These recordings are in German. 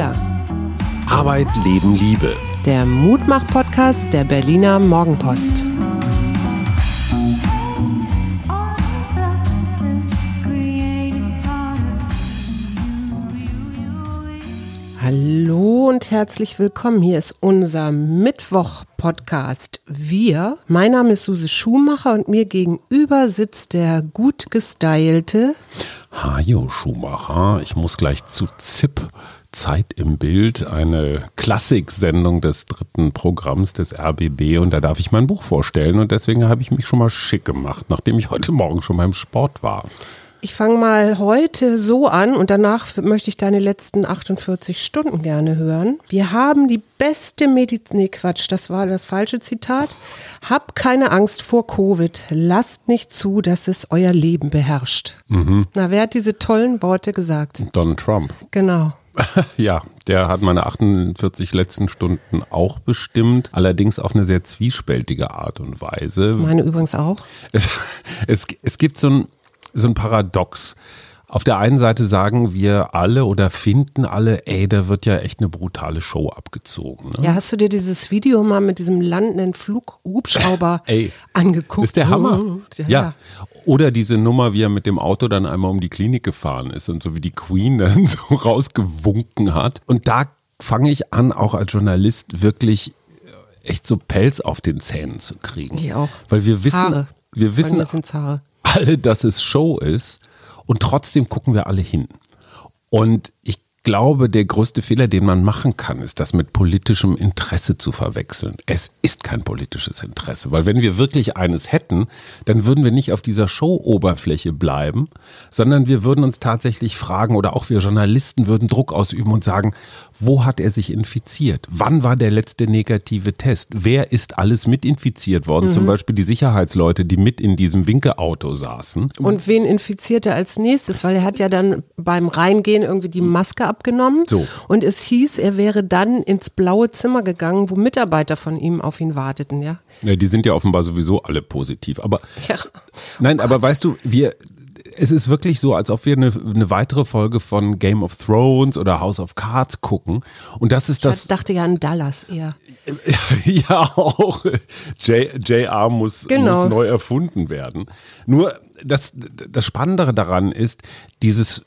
Wir. Arbeit, Leben, Liebe. Der Mutmach-Podcast der Berliner Morgenpost. Hallo und herzlich willkommen. Hier ist unser Mittwoch-Podcast. Wir. Mein Name ist Suse Schumacher und mir gegenüber sitzt der gut gestylte Hajo Schumacher. Ich muss gleich zu ZIP. Zeit im Bild, eine Klassiksendung des dritten Programms des RBB und da darf ich mein Buch vorstellen und deswegen habe ich mich schon mal schick gemacht, nachdem ich heute Morgen schon beim Sport war. Ich fange mal heute so an und danach möchte ich deine letzten 48 Stunden gerne hören. Wir haben die beste Medizin. Nee, Quatsch, das war das falsche Zitat. Hab keine Angst vor Covid. Lasst nicht zu, dass es euer Leben beherrscht. Mhm. Na, wer hat diese tollen Worte gesagt? Donald Trump. Genau. Ja, der hat meine 48 letzten Stunden auch bestimmt, allerdings auf eine sehr zwiespältige Art und Weise. Meine übrigens auch. Es, es, es gibt so ein, so ein Paradox. Auf der einen Seite sagen wir alle oder finden alle, ey, da wird ja echt eine brutale Show abgezogen. Ne? Ja, hast du dir dieses Video mal mit diesem landenden Flughubschrauber angeguckt? Ist der Hammer. Oh, ja. Ja. Oder diese Nummer, wie er mit dem Auto dann einmal um die Klinik gefahren ist und so wie die Queen dann so rausgewunken hat. Und da fange ich an, auch als Journalist wirklich echt so Pelz auf den Zähnen zu kriegen. Ich auch. Weil wir wissen, Haare. wir wissen alle, dass es Show ist und trotzdem gucken wir alle hin. Und ich glaube, der größte Fehler, den man machen kann, ist, das mit politischem Interesse zu verwechseln. Es ist kein politisches Interesse, weil wenn wir wirklich eines hätten, dann würden wir nicht auf dieser Show-Oberfläche bleiben, sondern wir würden uns tatsächlich fragen oder auch wir Journalisten würden Druck ausüben und sagen, wo hat er sich infiziert? Wann war der letzte negative Test? Wer ist alles mit infiziert worden? Zum Beispiel die Sicherheitsleute, die mit in diesem Winkeauto saßen. Und wen infiziert er als nächstes? Weil er hat ja dann beim Reingehen irgendwie die Maske abgenommen. So. Und es hieß, er wäre dann ins blaue Zimmer gegangen, wo Mitarbeiter von ihm auf ihn warteten, ja. Ja, die sind ja offenbar sowieso alle positiv. Aber Ja. nein, aber weißt du, wir, es ist wirklich so, als ob wir eine, eine weitere Folge von Game of Thrones oder House of Cards gucken. Und das ist Ich das, dachte ja an Dallas eher. ja auch, J, JR muss, Genau. muss neu erfunden werden. Nur das, das Spannendere daran ist, dieses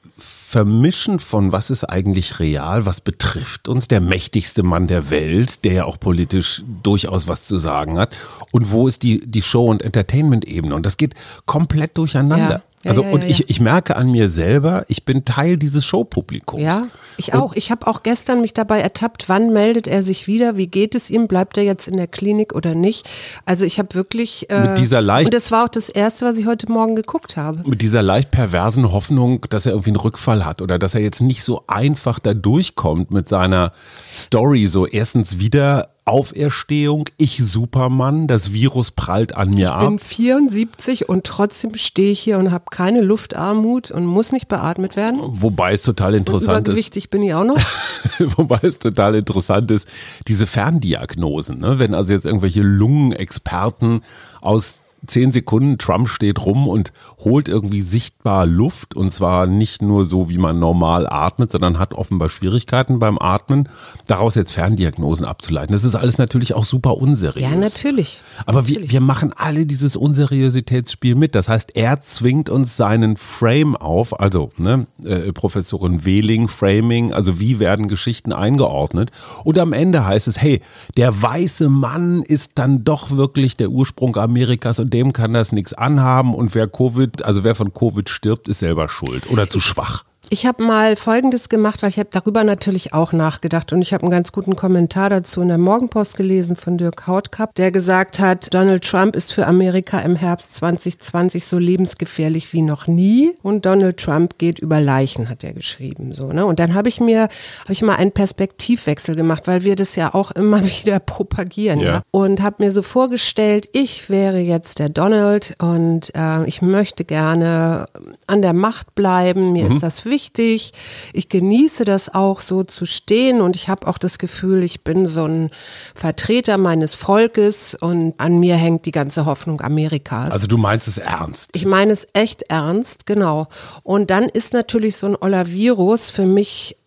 Vermischen von was ist eigentlich real, was betrifft uns, der mächtigste Mann der Welt, der ja auch politisch durchaus was zu sagen hat, und wo ist die, die Show- und Entertainment-Ebene. Und das geht komplett durcheinander. Ja. Ja, also, ja, und ja, ich, ja. ich merke an mir selber, ich bin Teil dieses Showpublikums. Ja, ich auch. Ich habe auch gestern mich dabei ertappt, wann meldet er sich wieder, wie geht es ihm, bleibt er jetzt in der Klinik oder nicht. Also ich habe wirklich... Äh, Mit dieser leicht- Und das war auch das Erste, was ich heute Morgen geguckt habe. mit dieser leicht perversen Hoffnung, dass er irgendwie einen Rückfall hat oder dass er jetzt nicht so einfach da durchkommt mit seiner Story. So erstens wieder Auferstehung, ich Supermann, das Virus prallt an mir Ich ab. bin 74 und trotzdem stehe ich hier und habe keine Luftarmut und muss nicht beatmet werden. Wobei es total Und interessant ist, übergewichtig bin ich auch noch. wobei es total interessant ist, diese Ferndiagnosen, ne? wenn also jetzt irgendwelche Lungenexperten aus zehn Sekunden, Trump steht rum und holt irgendwie sichtbar Luft und zwar nicht nur so, wie man normal atmet, sondern hat offenbar Schwierigkeiten beim Atmen, daraus jetzt Ferndiagnosen abzuleiten. Das ist alles natürlich auch super unseriös. Ja, natürlich. Aber wir, wir machen alle dieses Unseriositätsspiel mit. Das heißt, er zwingt uns seinen Frame auf, also ne, äh, Professorin Wehling, Framing, also wie werden Geschichten eingeordnet. Und am Ende heißt es, hey, der weiße Mann ist dann doch wirklich der Ursprung Amerikas und dem kann das nichts anhaben. Und wer Covid, also wer von Covid stirbt, ist selber schuld oder zu schwach. Ich habe mal Folgendes gemacht, weil ich habe darüber natürlich auch nachgedacht und ich habe einen ganz guten Kommentar dazu in der Morgenpost gelesen von Dirk Hautkapp, der gesagt hat, Donald Trump ist für Amerika im Herbst 2020 so lebensgefährlich wie noch nie und Donald Trump geht über Leichen, hat er geschrieben so. Ne? Und dann habe ich mir habe ich mal einen Perspektivwechsel gemacht, weil wir das ja auch immer wieder propagieren Ja. ja? und habe mir so vorgestellt, ich wäre jetzt der Donald und äh, ich möchte gerne an der Macht bleiben. Mir ist das wichtig. Wichtig. Ich genieße das auch so zu stehen und ich habe auch das Gefühl, ich bin so ein Vertreter meines Volkes und an mir hängt die ganze Hoffnung Amerikas. Also du meinst es ernst? Ich meine es echt ernst, genau. Und dann ist natürlich so ein Oller Virus für mich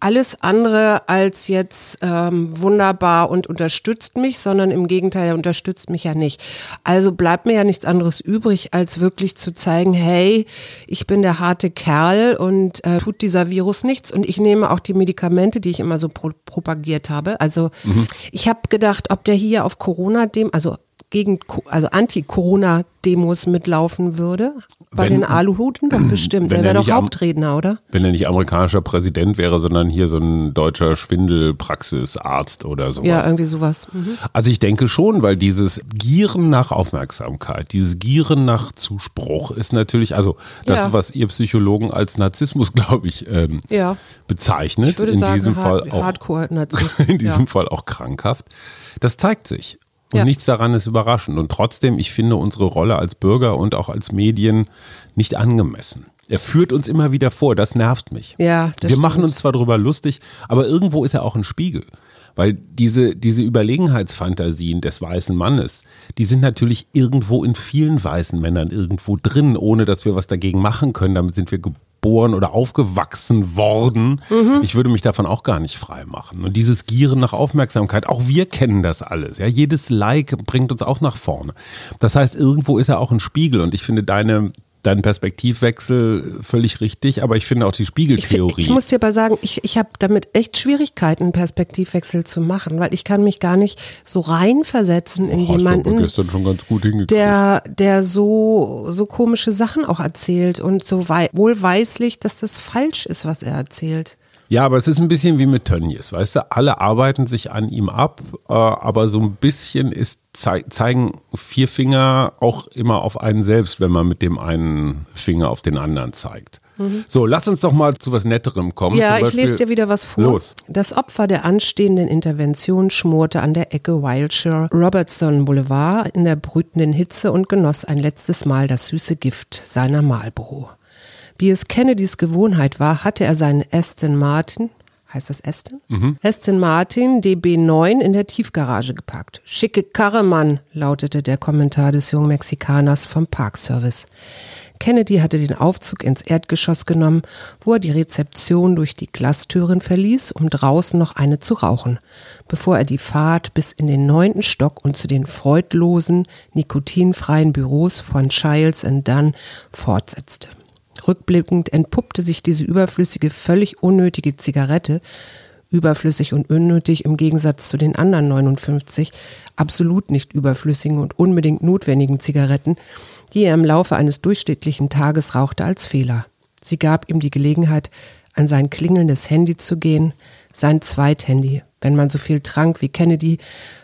alles andere als jetzt ähm, wunderbar und unterstützt mich, sondern im Gegenteil, er unterstützt mich ja nicht. Also bleibt mir ja nichts anderes übrig, als wirklich zu zeigen, hey, ich bin der harte Kerl und äh, tut dieser Virus nichts. Und ich nehme auch die Medikamente, die ich immer so pro propagiert habe. Also mhm. ich habe gedacht, ob der hier auf Corona, dem, also gegen, also Anti-Corona-Demos mitlaufen würde. Bei wenn, den Aluhuten doch bestimmt. Der wäre doch Hauptredner, oder? Wenn er nicht amerikanischer Präsident wäre, sondern hier so ein deutscher Schwindelpraxisarzt oder sowas. Ja, irgendwie sowas. Mhm. Also ich denke schon, weil dieses Gieren nach Aufmerksamkeit, dieses Gieren nach Zuspruch ist natürlich, also das, ja. was ihr Psychologen als Narzissmus, glaube ich, ähm, ja. bezeichnet, ich würde in sagen, diesem Hard Fall auch Hardcore-Narzissmus. in diesem ja. Fall auch krankhaft. Das zeigt sich. Und ja. nichts daran ist überraschend. Und trotzdem, ich finde unsere Rolle als Bürger und auch als Medien nicht angemessen. Er führt uns immer wieder vor, das nervt mich. Ja, das Wir stimmt. machen uns zwar darüber lustig, aber irgendwo ist er auch ein Spiegel. Weil diese, diese Überlegenheitsfantasien des weißen Mannes, die sind natürlich irgendwo in vielen weißen Männern irgendwo drin, ohne dass wir was dagegen machen können. Damit sind wir geboren oder aufgewachsen worden. Mhm. Ich würde mich davon auch gar nicht frei machen. Und dieses Gieren nach Aufmerksamkeit, auch wir kennen das alles. Ja, jedes Like bringt uns auch nach vorne. Das heißt, irgendwo ist er auch ein Spiegel. Und ich finde deine, deinen Perspektivwechsel völlig richtig, aber ich finde auch die Spiegeltheorie. Ich, ich muss dir aber sagen, ich, ich habe damit echt Schwierigkeiten, einen Perspektivwechsel zu machen, weil ich kann mich gar nicht so reinversetzen in Och, jemanden, der, der so, so komische Sachen auch erzählt und so wei wohlweislich, dass das falsch ist, was er erzählt. Ja, aber es ist ein bisschen wie mit Tönnies, weißt du? Alle arbeiten sich an ihm ab, äh, aber so ein bisschen ist, zeigen vier Finger auch immer auf einen selbst, wenn man mit dem einen Finger auf den anderen zeigt. Mhm. So, lass uns doch mal zu was Netterem kommen. Ja, ich lese dir wieder was vor. Los. Das Opfer der anstehenden Intervention schmorte an der Ecke Wilshire Robertson Boulevard in der brütenden Hitze und genoss ein letztes Mal das süße Gift seiner Marlboro. Wie es Kennedys Gewohnheit war, hatte er seinen Aston Martin, heißt das Aston? Mhm. Aston Martin DB9 in der Tiefgarage gepackt. Schicke Karre, Mann, lautete der Kommentar des jungen Mexikaners vom Parkservice. Kennedy hatte den Aufzug ins Erdgeschoss genommen, wo er die Rezeption durch die Glastüren verließ, um draußen noch eine zu rauchen, bevor er die Fahrt bis in den neunten Stock und zu den freudlosen, nikotinfreien Büros von Childs Dunn fortsetzte. Rückblickend entpuppte sich diese überflüssige, völlig unnötige Zigarette, überflüssig und unnötig im Gegensatz zu den anderen 59 absolut nicht überflüssigen und unbedingt notwendigen Zigaretten, die er im Laufe eines durchschnittlichen Tages rauchte, als Fehler. Sie gab ihm die Gelegenheit, an sein klingelndes Handy zu gehen, sein Zweithandy. Wenn man so viel trank wie Kennedy,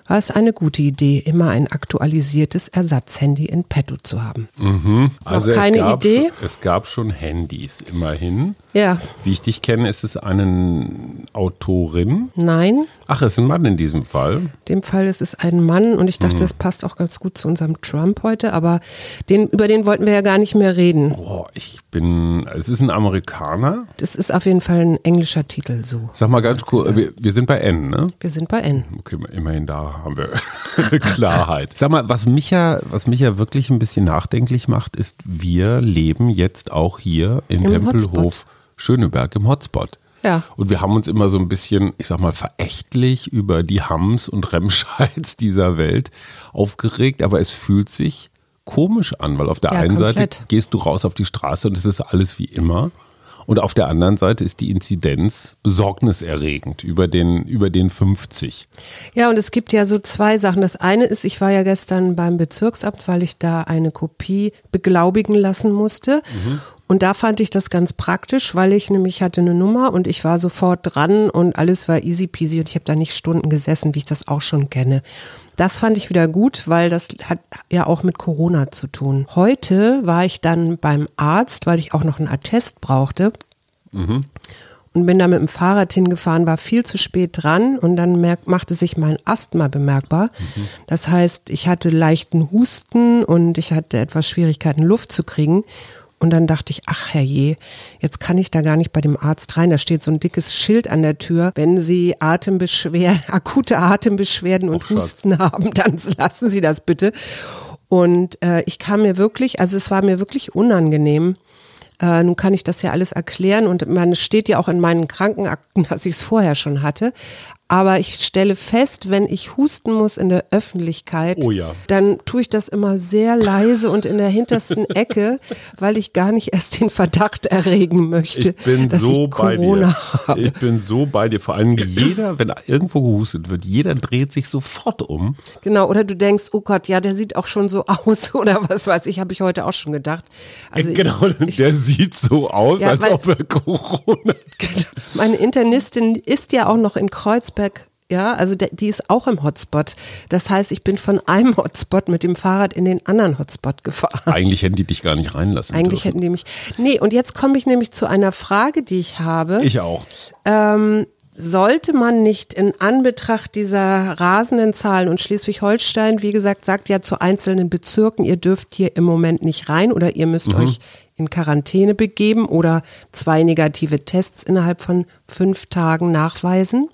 war es eine gute Idee, immer ein aktualisiertes Ersatzhandy in petto zu haben. Mhm. Also Noch keine es gab, Idee? Es gab schon Handys, immerhin. Ja. Wie ich dich kenne, ist es eine Autorin. Nein. Ach, es ist ein Mann in diesem Fall. In dem Fall ist es ein Mann und ich dachte, mhm. das passt auch ganz gut zu unserem Trump heute, aber den, über den wollten wir ja gar nicht mehr reden. Boah, ich bin, es ist ein Amerikaner. Das ist auf jeden Fall ein englischer Titel so. Sag mal ganz kurz, wir, wir sind bei N, ne? Wir sind bei N. Okay, immerhin da haben wir Klarheit. Sag mal, was mich ja, was mich ja wirklich ein bisschen nachdenklich macht, ist, wir leben jetzt auch hier in Im Tempelhof Hotspot. Schöneberg im Hotspot. Ja. Und wir haben uns immer so ein bisschen, ich sag mal, verächtlich über die Hams und Remscheids dieser Welt aufgeregt, aber es fühlt sich komisch an, weil auf der Ja, einen Seite komplett. gehst du raus auf die Straße und es ist alles wie immer. Und auf der anderen Seite ist die Inzidenz besorgniserregend über den, über den 50. Ja, und es gibt ja so zwei Sachen. Das eine ist, ich war ja gestern beim Bezirksamt, weil ich da eine Kopie beglaubigen lassen musste. Und da fand ich das ganz praktisch, weil ich nämlich hatte eine Nummer und ich war sofort dran und alles war easy peasy und ich habe da nicht Stunden gesessen, wie ich das auch schon kenne. Das fand ich wieder gut, weil das hat ja auch mit Corona zu tun. Heute war ich dann beim Arzt, weil ich auch noch einen Attest brauchte und bin da mit dem Fahrrad hingefahren, war viel zu spät dran und dann merk, machte sich mein Asthma bemerkbar. Das heißt, ich hatte leichten Husten und ich hatte etwas Schwierigkeiten, Luft zu kriegen. Und dann dachte ich, ach herrje, jetzt kann ich da gar nicht bei dem Arzt rein. Da steht so ein dickes Schild an der Tür. Wenn Sie Atembeschwerden, akute Atembeschwerden und Oh, Husten haben, dann lassen Sie das bitte. Und äh, ich kam mir wirklich, also es war mir wirklich unangenehm. Äh, nun kann ich das ja alles erklären und man steht ja auch in meinen Krankenakten, dass ich es vorher schon hatte. Aber ich stelle fest, wenn ich husten muss in der Öffentlichkeit, Oh ja. dann tue ich das immer sehr leise und in der hintersten Ecke, weil ich gar nicht erst den Verdacht erregen möchte, Ich bin dass so ich bei Corona dir. habe. Ich bin so bei dir. Vor allem jeder, wenn irgendwo gehustet wird, jeder dreht sich sofort um. Genau, oder du denkst, oh Gott, ja, der sieht auch schon so aus oder was weiß ich, habe ich heute auch schon gedacht. Also ich- genau, ich, der sieht so aus, Ja, als weil- ob er Corona Meine Internistin ist ja auch noch in Kreuzberg. Ja, also die ist auch im Hotspot. Das heißt, ich bin von einem Hotspot mit dem Fahrrad in den anderen Hotspot gefahren. Eigentlich hätten die dich gar nicht reinlassen Eigentlich dürfen. hätten die mich. Nee, und jetzt komme ich nämlich zu einer Frage, die ich habe. Ich auch. Ähm, sollte man nicht in Anbetracht dieser rasenden Zahlen und Schleswig-Holstein, wie gesagt, sagt ja zu einzelnen Bezirken, ihr dürft hier im Moment nicht rein oder ihr müsst euch in Quarantäne begeben oder zwei negative Tests innerhalb von fünf Tagen nachweisen.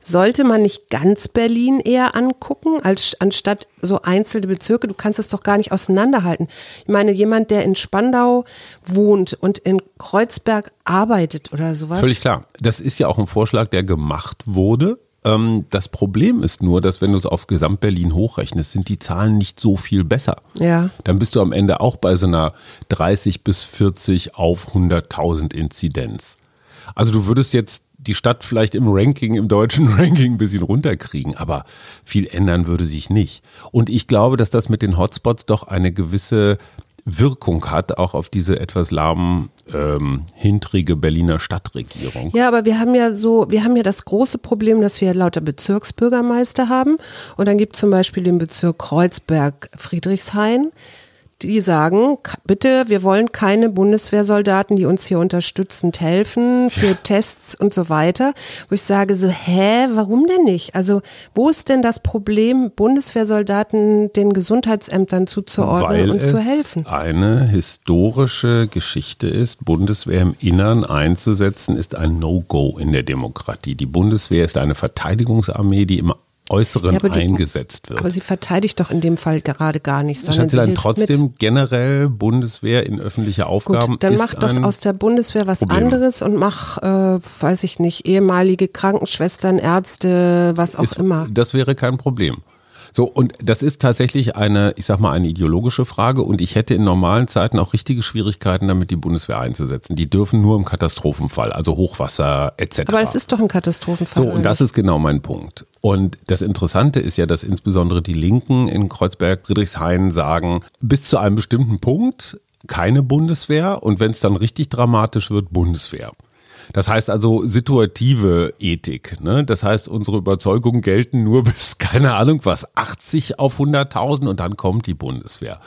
Sollte man nicht ganz Berlin eher angucken, als anstatt so einzelne Bezirke? Du kannst es doch gar nicht auseinanderhalten. Ich meine, jemand, der in Spandau wohnt und in Kreuzberg arbeitet oder sowas. Völlig klar. Das ist ja auch ein Vorschlag, der gemacht wurde. Ähm, das Problem ist nur, dass wenn du es auf Gesamtberlin hochrechnest, sind die Zahlen nicht so viel besser. Ja. Dann bist du am Ende auch bei so einer 30 bis 40 auf 100.000 Inzidenz. Also du würdest jetzt die Stadt vielleicht im Ranking, im deutschen Ranking ein bisschen runterkriegen, aber viel ändern würde sich nicht. Und ich glaube, dass das mit den Hotspots doch eine gewisse Wirkung hat, auch auf diese etwas lahm, ähm, hintrige Berliner Stadtregierung. Ja, aber wir haben ja so, wir haben ja das große Problem, dass wir lauter Bezirksbürgermeister haben. Und dann gibt es zum Beispiel den Bezirk Kreuzberg-Friedrichshain. Die sagen, bitte, wir wollen keine Bundeswehrsoldaten, die uns hier unterstützend helfen für Tests und so weiter. Wo ich sage so, hä, warum denn nicht? Also, wo ist denn das Problem, Bundeswehrsoldaten den Gesundheitsämtern zuzuordnen Weil und zu helfen? eine historische Geschichte ist, Bundeswehr im Innern einzusetzen, ist ein No-Go in der Demokratie. Die Bundeswehr ist eine Verteidigungsarmee, die im Äußeren Ja, die- eingesetzt wird. Aber sie verteidigt doch in dem Fall gerade gar nicht, sondern sie Schatzilein, hilft trotzdem mit. generell Bundeswehr in öffentliche Aufgaben Gut, dann mach doch aus der Bundeswehr was Problem. anderes und mach, äh, weiß ich nicht, ehemalige Krankenschwestern, Ärzte, was auch ist, immer. Das wäre kein Problem. So, und das ist tatsächlich eine, ich sag mal, eine ideologische Frage und ich hätte in normalen Zeiten auch richtige Schwierigkeiten damit, die Bundeswehr einzusetzen. Die dürfen nur im Katastrophenfall, also Hochwasser etc. Aber es ist doch ein Katastrophenfall. So, und das ist genau mein Punkt. Und das Interessante ist ja, dass insbesondere die Linken in Kreuzberg-Friedrichshain sagen, bis zu einem bestimmten Punkt keine Bundeswehr und wenn es dann richtig dramatisch wird, Bundeswehr. Das heißt also situative Ethik. Ne? Das heißt, unsere Überzeugungen gelten nur bis, keine Ahnung was, 80 auf 100.000 und dann kommt die Bundeswehr.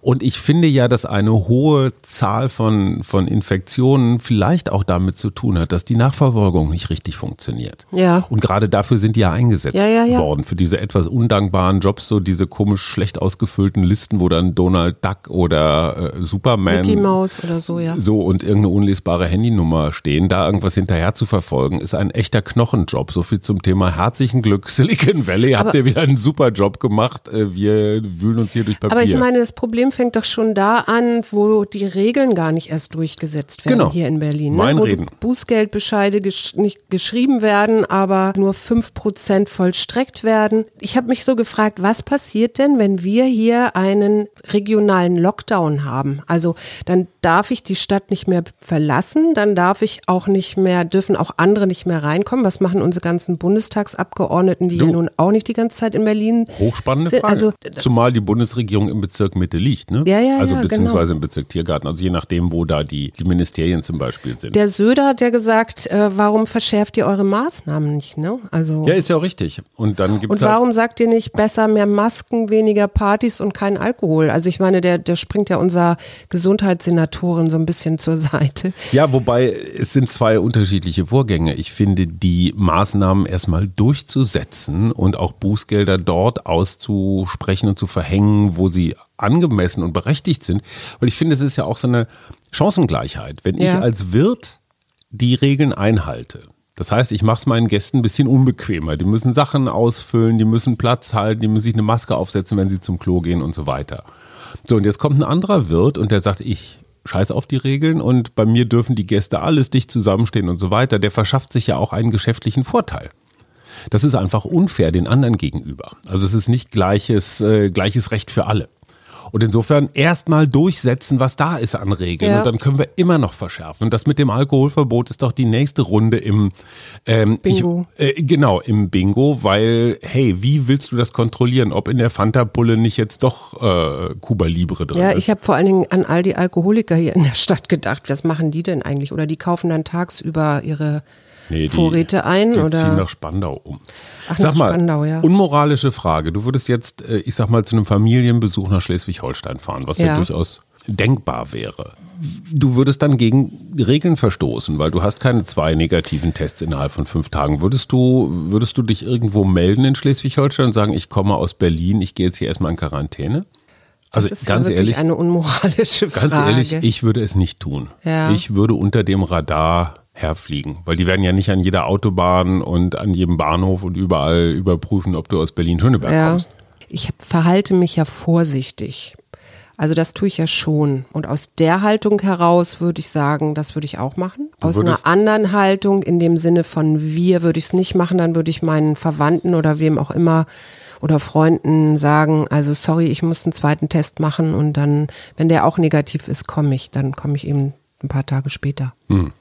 Und ich finde ja, dass eine hohe Zahl von, von Infektionen vielleicht auch damit zu tun hat, dass die Nachverfolgung nicht richtig funktioniert. Ja. Und gerade dafür sind die ja eingesetzt Ja, ja, ja. worden, für diese etwas undankbaren Jobs, so diese komisch schlecht ausgefüllten Listen, wo dann Donald Duck oder äh, Superman Mickey Mouse oder so, ja. so und irgendeine unlesbare Handynummer stehen, da irgendwas hinterher zu verfolgen, ist ein echter Knochenjob. So viel zum Thema herzlichen Glück, Silicon Valley, habt Aber- ihr wieder einen super Job gemacht. Äh, Wir wühlen uns hier durch Papier. Aber ich meine, das Problem fängt doch schon da an, wo die Regeln gar nicht erst durchgesetzt werden Genau. hier in Berlin. Ne? Mein wo Reden. Bußgeldbescheide gesch nicht geschrieben werden, aber nur 5% vollstreckt werden. Ich habe mich so gefragt, was passiert denn, wenn wir hier einen regionalen Lockdown haben? Also dann darf ich die Stadt nicht mehr verlassen, dann darf ich auch nicht mehr, dürfen auch andere nicht mehr reinkommen. Was machen unsere ganzen Bundestagsabgeordneten, die Du. ja nun auch nicht die ganze Zeit in Berlin Hochspannende sind? Frage. Also Zumal die Bundesregierung im Bezirk Mitte liegt, ne? Ja, ja, Also ja, beziehungsweise im Bezirk Tiergarten, also je nachdem, wo da die, die Ministerien zum Beispiel sind. Der Söder hat ja gesagt, äh, warum verschärft ihr eure Maßnahmen nicht, ne? Also ja, ist ja auch richtig. Und dann gibt und halt, warum sagt ihr nicht besser mehr Masken, weniger Partys und kein Alkohol? Also ich meine, der, der springt ja unser Gesundheitssenatorin so ein bisschen zur Seite. Ja, wobei es sind sind zwei unterschiedliche Vorgänge. Ich finde, die Maßnahmen erstmal durchzusetzen und auch Bußgelder dort auszusprechen und zu verhängen, wo sie angemessen und berechtigt sind. Weil ich finde, es ist ja auch so eine Chancengleichheit. Wenn ja. ich als Wirt die Regeln einhalte, das heißt, ich mache es meinen Gästen ein bisschen unbequemer. Die müssen Sachen ausfüllen, die müssen Platz halten, die müssen sich eine Maske aufsetzen, wenn sie zum Klo gehen und so weiter. So, und jetzt kommt ein anderer Wirt und der sagt, ich scheiß auf die Regeln und bei mir dürfen die Gäste alles dicht zusammenstehen und so weiter. Der verschafft sich ja auch einen geschäftlichen Vorteil. Das ist einfach unfair den anderen gegenüber. Also es ist nicht gleiches, äh, gleiches Recht für alle. Und insofern erstmal durchsetzen, was da ist an Regeln. Ja. Und dann können wir immer noch verschärfen. Und das mit dem Alkoholverbot ist doch die nächste Runde im ähm, Bingo. Ich, äh, genau, im Bingo, weil, hey, wie willst du das kontrollieren, ob in der Fanta-Pulle nicht jetzt doch äh, Cuba Libre drin ja, ist? Ja, ich habe vor allen Dingen an all die Alkoholiker hier in der Stadt gedacht. Was machen die denn eigentlich? Oder die kaufen dann tagsüber ihre nee, die, Vorräte ein? Die oder? ziehen nach Spandau um. Ach, sag mal, Spandau, ja. unmoralische Frage. Du würdest jetzt, äh, ich sag mal, zu einem Familienbesuch nach Schleswig-Holstein fahren, was ja. ja durchaus denkbar wäre. Du würdest dann gegen Regeln verstoßen, weil du hast keine zwei negativen Tests innerhalb von fünf Tagen. Würdest du, würdest du dich irgendwo melden in Schleswig-Holstein und sagen, ich komme aus Berlin, ich gehe jetzt hier erstmal in Quarantäne? Also das ist ganz ja ehrlich, eine unmoralische Frage. Ganz ehrlich, ich würde es nicht tun. Ja. Ich würde unter dem Radar herfliegen. Weil die werden ja nicht an jeder Autobahn und an jedem Bahnhof und überall überprüfen, ob du aus Berlin-Schöneberg ja. kommst. Ich verhalte mich ja vorsichtig. Also das tue ich ja schon. Und aus der Haltung heraus würde ich sagen, das würde ich auch machen. Aus einer anderen Haltung, in dem Sinne von wir, würde ich es nicht machen, dann würde ich meinen Verwandten oder wem auch immer oder Freunden sagen, also sorry, ich muss einen zweiten Test machen und dann, wenn der auch negativ ist, komme ich. Dann komme ich eben ein paar Tage später. Hm.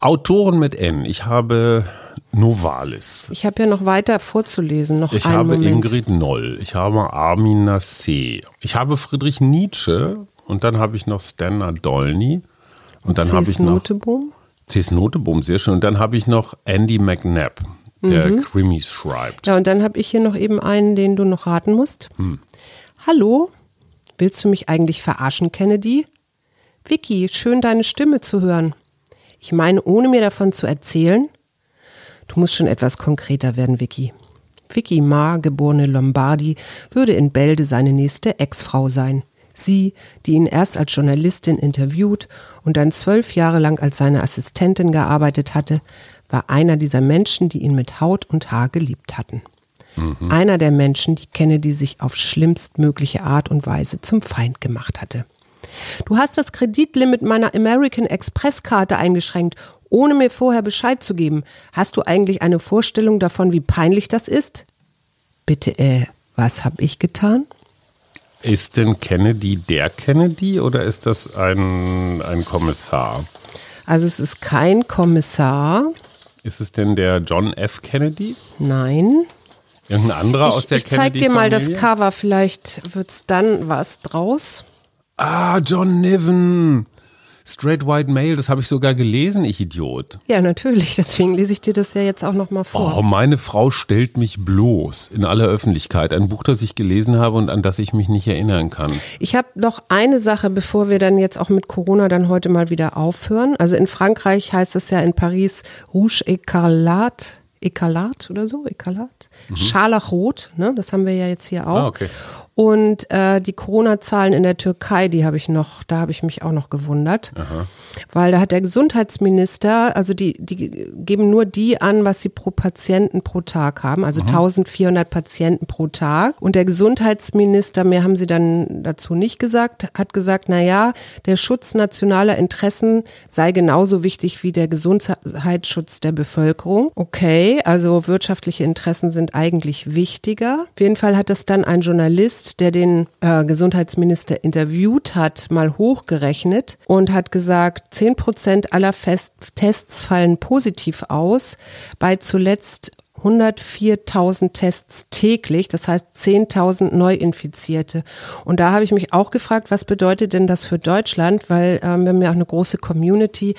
Autoren mit N. Ich habe Novalis. Ich habe ja noch weiter vorzulesen. Noch ich habe Moment. Ingrid Noll. Ich habe Armin C. Ich habe Friedrich Nietzsche. Und dann habe ich noch Stanna Dolny. Und dann habe ich noch. Noteboom? C.S. Noteboom, sehr schön. Und dann habe ich noch Andy McNabb, der mhm. Krimis schreibt. Ja, und dann habe ich hier noch eben einen, den du noch raten musst. Hm. Hallo, willst du mich eigentlich verarschen, Kennedy? Vicky, schön deine Stimme zu hören. Ich meine, ohne mir davon zu erzählen, du musst schon etwas konkreter werden, Vicky. Vicky Ma, geborene Lombardi, würde in Bälde seine nächste Ex-Frau sein. Sie, die ihn erst als Journalistin interviewt und dann zwölf Jahre lang als seine Assistentin gearbeitet hatte, war einer dieser Menschen, die ihn mit Haut und Haar geliebt hatten. Mhm. Einer der Menschen, die Kennedy sich auf schlimmstmögliche Art und Weise zum Feind gemacht hatte. Du hast das Kreditlimit meiner American Express Karte eingeschränkt, ohne mir vorher Bescheid zu geben. Hast du eigentlich eine Vorstellung davon, wie peinlich das ist? Bitte, äh, was habe ich getan? Ist denn Kennedy der Kennedy oder ist das ein, ein Kommissar? Also es ist kein Kommissar. Ist es denn der John F. Kennedy? Nein. Irgendein anderer ich, aus der Kennedy-Familie? Ich zeig dir mal das Cover, vielleicht wird es dann was draus. Ah, John Niven. Straight White Male, das habe ich sogar gelesen, ich Idiot. Ja, natürlich. Deswegen lese ich dir das ja jetzt auch nochmal vor. Oh, meine Frau stellt mich bloß in aller Öffentlichkeit. Ein Buch, das ich gelesen habe und an das ich mich nicht erinnern kann. Ich habe noch eine Sache, bevor wir dann jetzt auch mit Corona dann heute mal wieder aufhören. Also in Frankreich heißt es ja in Paris Rouge Écarlate. Ekalat oder so, Ekalat. Mhm. Scharlachrot, ne? das haben wir ja jetzt hier auch. Ah, okay. Und äh, die Corona-Zahlen in der Türkei, die habe ich noch, da habe ich mich auch noch gewundert. Aha. Weil da hat der Gesundheitsminister, also die, die geben nur die an, was sie pro Patienten pro Tag haben, also Aha. 1400 Patienten pro Tag. Und der Gesundheitsminister, mehr haben sie dann dazu nicht gesagt, hat gesagt, na ja, der Schutz nationaler Interessen sei genauso wichtig wie der Gesundheitsschutz der Bevölkerung. Okay, also wirtschaftliche Interessen sind eigentlich wichtiger. Auf jeden Fall hat das dann ein Journalist der den äh, Gesundheitsminister interviewt hat, mal hochgerechnet und hat gesagt, 10 Prozent aller Fest Tests fallen positiv aus. Bei zuletzt 104.000 Tests täglich, das heißt 10.000 Neuinfizierte. Und da habe ich mich auch gefragt, was bedeutet denn das für Deutschland? Weil ähm, wir haben ja auch eine große Community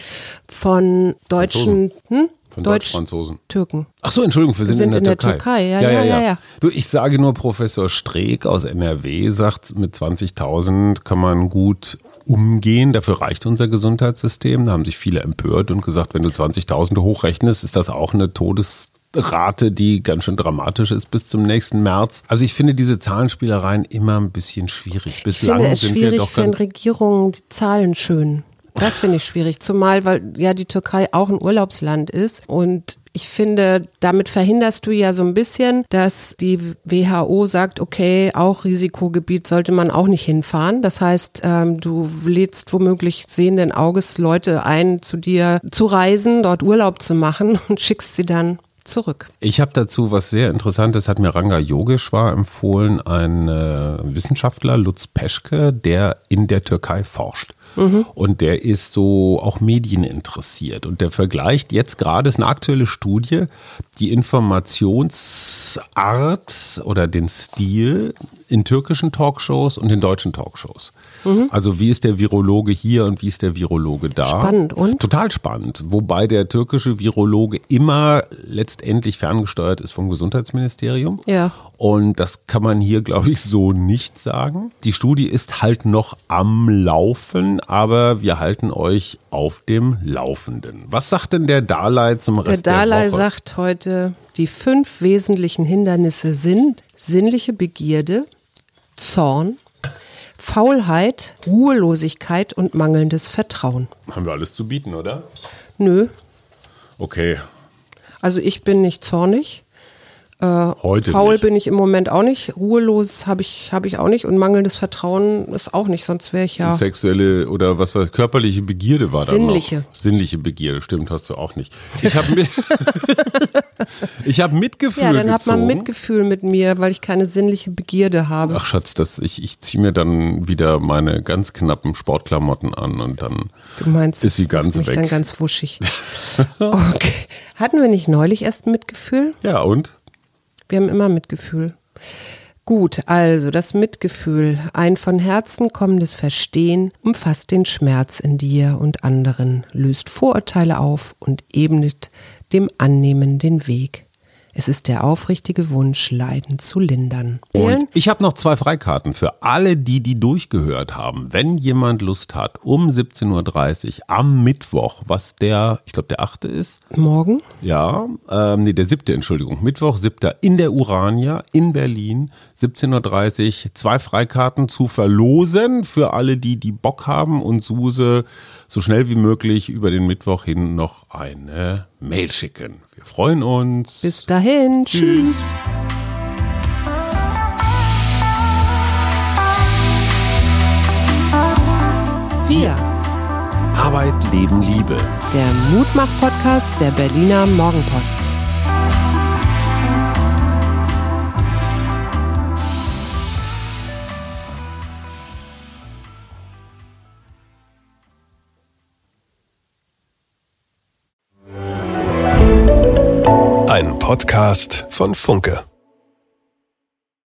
von Deutschen, hm? Von Deutsch, Deutsch-Franzosen. Türken. Ach so, Entschuldigung, wir sind, sind in der in der Türkei. Türkei, ja, ja, ja, ja. Du, ich sage nur, Professor Streeck aus NRW sagt, mit 20.000 kann man gut umgehen. Dafür reicht unser Gesundheitssystem. Da haben sich viele empört und gesagt, wenn du 20.000 hochrechnest, ist das auch eine Todesrate, die ganz schön dramatisch ist bis zum nächsten März. Also ich finde diese Zahlenspielereien immer ein bisschen schwierig. Ich Bislang finde es sind wir schwierig, doch wenn ganz Regierungen die Zahlen schön. Das finde ich schwierig, zumal weil ja die Türkei auch ein Urlaubsland ist und ich finde, damit verhinderst du ja so ein bisschen, dass die WHO sagt, okay, auch Risikogebiet sollte man auch nicht hinfahren. Das heißt, ähm, du lädst womöglich sehenden Auges Leute ein, zu dir zu reisen, dort Urlaub zu machen und schickst sie dann zurück. Ich habe dazu was sehr Interessantes, hat mir Ranga Yogeshwar empfohlen, ein äh, Wissenschaftler, Lutz Peschke, der in der Türkei forscht. Und der ist so auch medieninteressiert. Und der vergleicht jetzt gerade, ist eine aktuelle Studie, die Informationsart oder den Stil in türkischen Talkshows und in deutschen Talkshows. Also wie ist der Virologe hier und wie ist der Virologe da? Spannend, und? Total spannend. Wobei der türkische Virologe immer letztendlich ferngesteuert ist vom Gesundheitsministerium. Ja. Und das kann man hier, glaube ich, so nicht sagen. Die Studie ist halt noch am Laufen, aber wir halten euch auf dem Laufenden. Was sagt denn der Dalai zum Der Rest der, Dalai Woche? sagt heute, die fünf wesentlichen Hindernisse sind sinnliche Begierde, Zorn, Faulheit, Ruhelosigkeit und mangelndes Vertrauen. Haben wir alles zu bieten, oder? Nö, Okay, also ich bin nicht zornig. Heute Faul nicht. bin ich im Moment auch nicht. Ruhelos habe ich, hab ich auch nicht. Und mangelndes Vertrauen ist auch nicht, sonst wäre ich ja. Sexuelle oder was war körperliche Begierde war Sinnliche. da noch. Sinnliche Begierde, stimmt, hast du auch nicht. Ich habe mit, ich hab Mitgefühl Ja, dann hat man Mitgefühl mit mir, weil ich keine sinnliche Begierde habe. Ach Schatz, das, ich, ich ziehe mir dann wieder meine ganz knappen Sportklamotten an und dann Du meinst, ist sie ganz weg. dann ganz wuschig. okay. Hatten wir nicht neulich erst Mitgefühl? Ja, und? Wir haben immer Mitgefühl. Gut, also das Mitgefühl, ein von Herzen kommendes Verstehen, umfasst den Schmerz in dir und anderen, löst Vorurteile auf und ebnet dem Annehmen den Weg. Es ist der aufrichtige Wunsch, Leiden zu lindern. Und ich habe noch zwei Freikarten für alle, die die durchgehört haben. Wenn jemand Lust hat, um 17.30 Uhr am Mittwoch, was der, ich glaube der achte ist, Morgen? ja, ähm, nee, der siebte, Entschuldigung, Mittwoch, siebter in der Urania in Berlin, 17.30 Uhr, zwei Freikarten zu verlosen für alle, die die Bock haben und Suse so schnell wie möglich über den Mittwoch hin noch eine Mail schicken. Wir freuen uns. Bis dahin. Tschüss. Wir, Arbeit, Leben, Liebe. der Mutmach-Podcast der Berliner Morgenpost. Podcast von Funke.